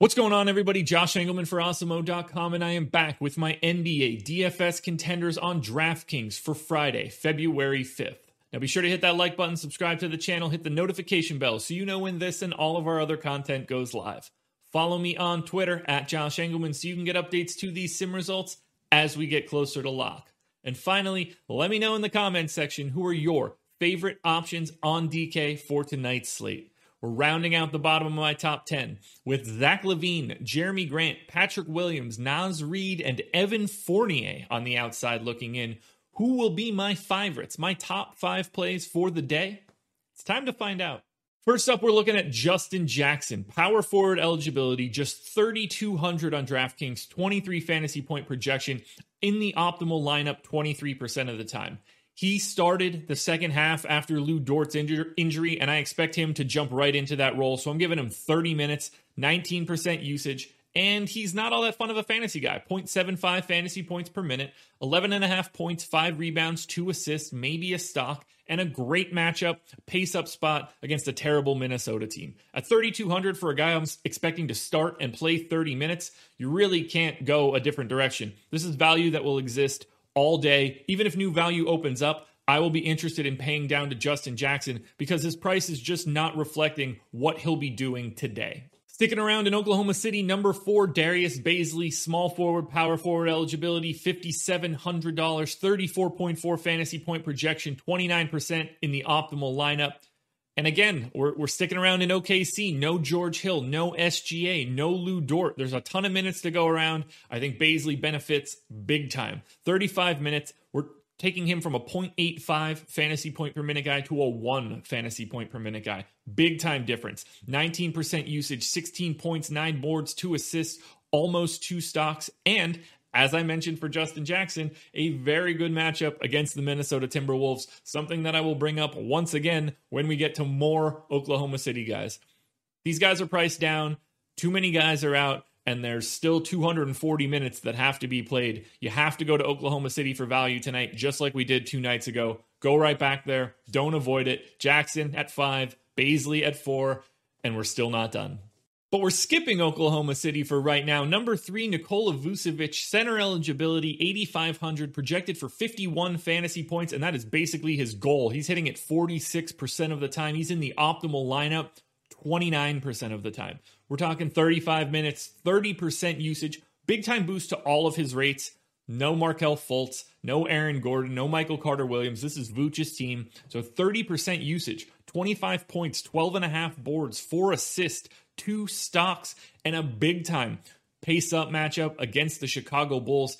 What's going on, everybody? Josh Engleman for Awesemo.com, and I am back with my NBA DFS contenders on DraftKings for Friday, February 5th. Now be sure to hit that like button, subscribe to the channel, hit the notification bell so you know when this and all of our other content goes live. Follow me on Twitter at Josh Engleman so you can get updates to these sim results as we get closer to lock. And finally, let me know in the comments section who are your favorite options on DK for tonight's slate. We're rounding out the bottom of my top 10 with Zach LaVine, Jerami Grant, Patrick Williams, Naz Reid, and Evan Fournier on the outside looking in. Who will be my favorites, my top five plays for the day? It's time to find out. First up, we're looking at Justin Jackson. Power forward eligibility, just 3,200 on DraftKings, 23 fantasy point projection in the optimal lineup 23% of the time. He started the second half after Lu Dort's injur- injury, and I expect him to jump right into that role. So I'm giving him 30 minutes, 19% usage, and he's not all that fun of a fantasy guy. 0.75 fantasy points per minute, 11 and a half points, five rebounds, two assists, maybe a stock, and a great matchup, pace up spot against a terrible Minnesota team. At 3,200 for a guy I'm expecting to start and play 30 minutes, you really can't go a different direction. This is value that will exist all day. Even if new value opens up, I will be interested in paying down to Justin Jackson because his price is just not reflecting what he'll be doing today. Sticking around in Oklahoma City, number four, Darius Bazley, small forward, power forward eligibility, $5,700, 34.4 fantasy point projection, 29% in the optimal lineup. And again, we're, we're sticking around in OKC. No George Hill, no SGA, no Lu Dort. There's a ton of minutes to go around. I think Bazley benefits big time. 35 minutes. We're taking him from a 0.85 fantasy point per minute guy to a 1 fantasy point per minute guy. Big time difference. 19% usage, 16 points, 9 boards, 2 assists, almost 2 stocks, and as I mentioned for Justin Jackson, a very good matchup against the Minnesota Timberwolves, something that I will bring up once again when we get to more Oklahoma City guys. These guys are priced down, too many guys are out, and there's still 240 minutes that have to be played. You have to go to Oklahoma City for value tonight, just like we did two nights ago. Go right back there. Don't avoid it. Jackson at five, Bazley at four, and we're still not done. But we're skipping Oklahoma City for right now. Number three, Nikola Vucevic, center eligibility, 8,500, projected for 51 fantasy points, and that is basically his goal. He's hitting it 46% of the time. He's in the optimal lineup 29% of the time. We're talking 35 minutes, 30% usage, big time boost to all of his rates. No Markelle Fultz, no Aaron Gordon, no Michael Carter Williams. This is Vooch's team. So 30% usage, 25 points, 12 and a half boards, four assists, two stocks, and a big time pace up matchup against the Chicago Bulls.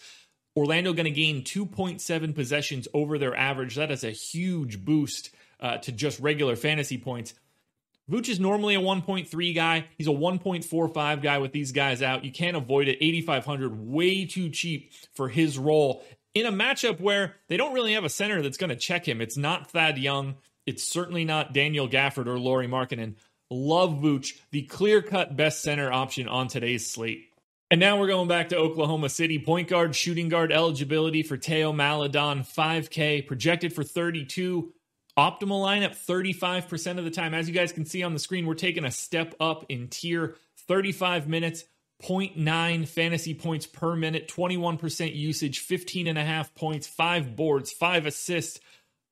Orlando going to gain 2.7 possessions over their average. That is a huge boost uh, to just regular fantasy points. Vooch is normally a 1.3 guy. He's a 1.45 guy with these guys out. You can't avoid it. 8,500, way too cheap for his role in a matchup where they don't really have a center that's going to check him. It's not Thad Young. It's certainly not Daniel Gafford or Lauri Markkanen. Love Vooch, the clear cut best center option on today's slate. And now we're going back to Oklahoma City. Point guard, shooting guard eligibility for Theo Maledon, 5K, projected for 32. Optimal lineup 35% of the time. As you guys can see on the screen, we're taking a step up in tier 35 minutes, 0.9 fantasy points per minute, 21% usage, 15 and a half points, five boards, five assists,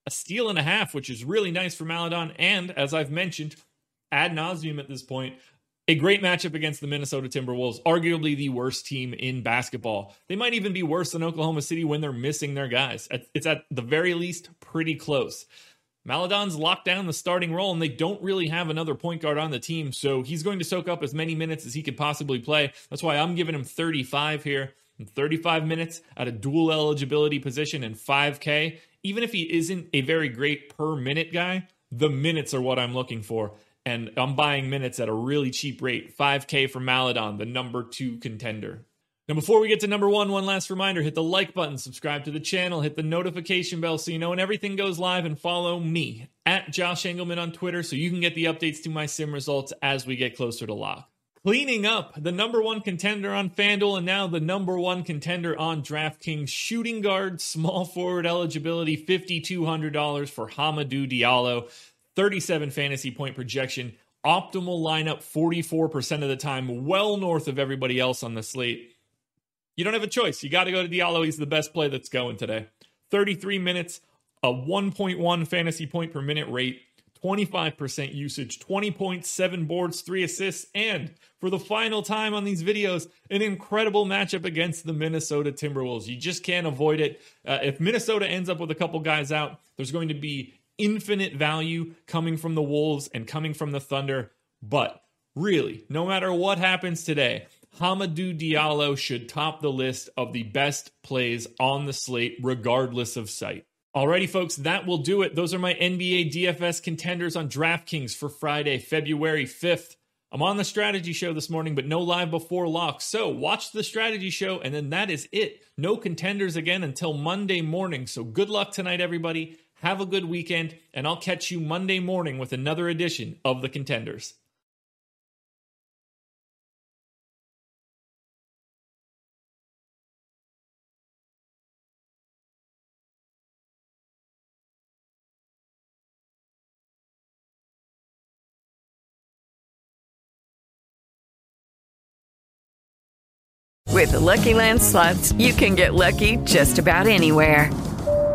a steal and a half, which is really nice for Maledon. And as I've mentioned, ad nauseum at this point. A great matchup against the Minnesota Timberwolves, arguably the worst team in basketball. They might even be worse than Oklahoma City when they're missing their guys. It's at the very least pretty close. Maledon's locked down the starting role, and they don't really have another point guard on the team, so he's going to soak up as many minutes as he could possibly play. That's why I'm giving him 35 here. 35 minutes at a dual eligibility position in 5K, even if he isn't a very great per minute guy, the minutes are what I'm looking for. And I'm buying minutes at a really cheap rate 5K for Maledon, the number two contender. Now, before we get to number one, one last reminder hit the like button, subscribe to the channel, hit the notification bell so you know when everything goes live, and follow me at Josh Engleman on Twitter so you can get the updates to my sim results as we get closer to lock. Cleaning up the number one contender on FanDuel and now the number one contender on DraftKings shooting guard, small forward eligibility, $5,200 for Hamidou Diallo, 37 fantasy point projection, optimal lineup 44% of the time, well north of everybody else on the slate. You don't have a choice. You got to go to Diallo. He's the best play that's going today. 33 minutes, a 1.1 fantasy point per minute rate, 25% usage, 20.7 boards, 3 assists, and for the final time on these videos, an incredible matchup against the Minnesota Timberwolves. You just can't avoid it. Uh, if Minnesota ends up with a couple guys out, there's going to be infinite value coming from the Wolves and coming from the Thunder. But really, no matter what happens today, Hamidou Diallo should top the list of the best plays on the slate, regardless of site. Alrighty, folks, that will do it. Those are my NBA DFS contenders on DraftKings for Friday, February 5th. I'm on the strategy show this morning, but no live before lock. So watch the strategy show, and then that is it. No contenders again until Monday morning. So good luck tonight, everybody. Have a good weekend, and I'll catch you Monday morning with another edition of the contenders. With the Lucky Land slots, you can get lucky just about anywhere.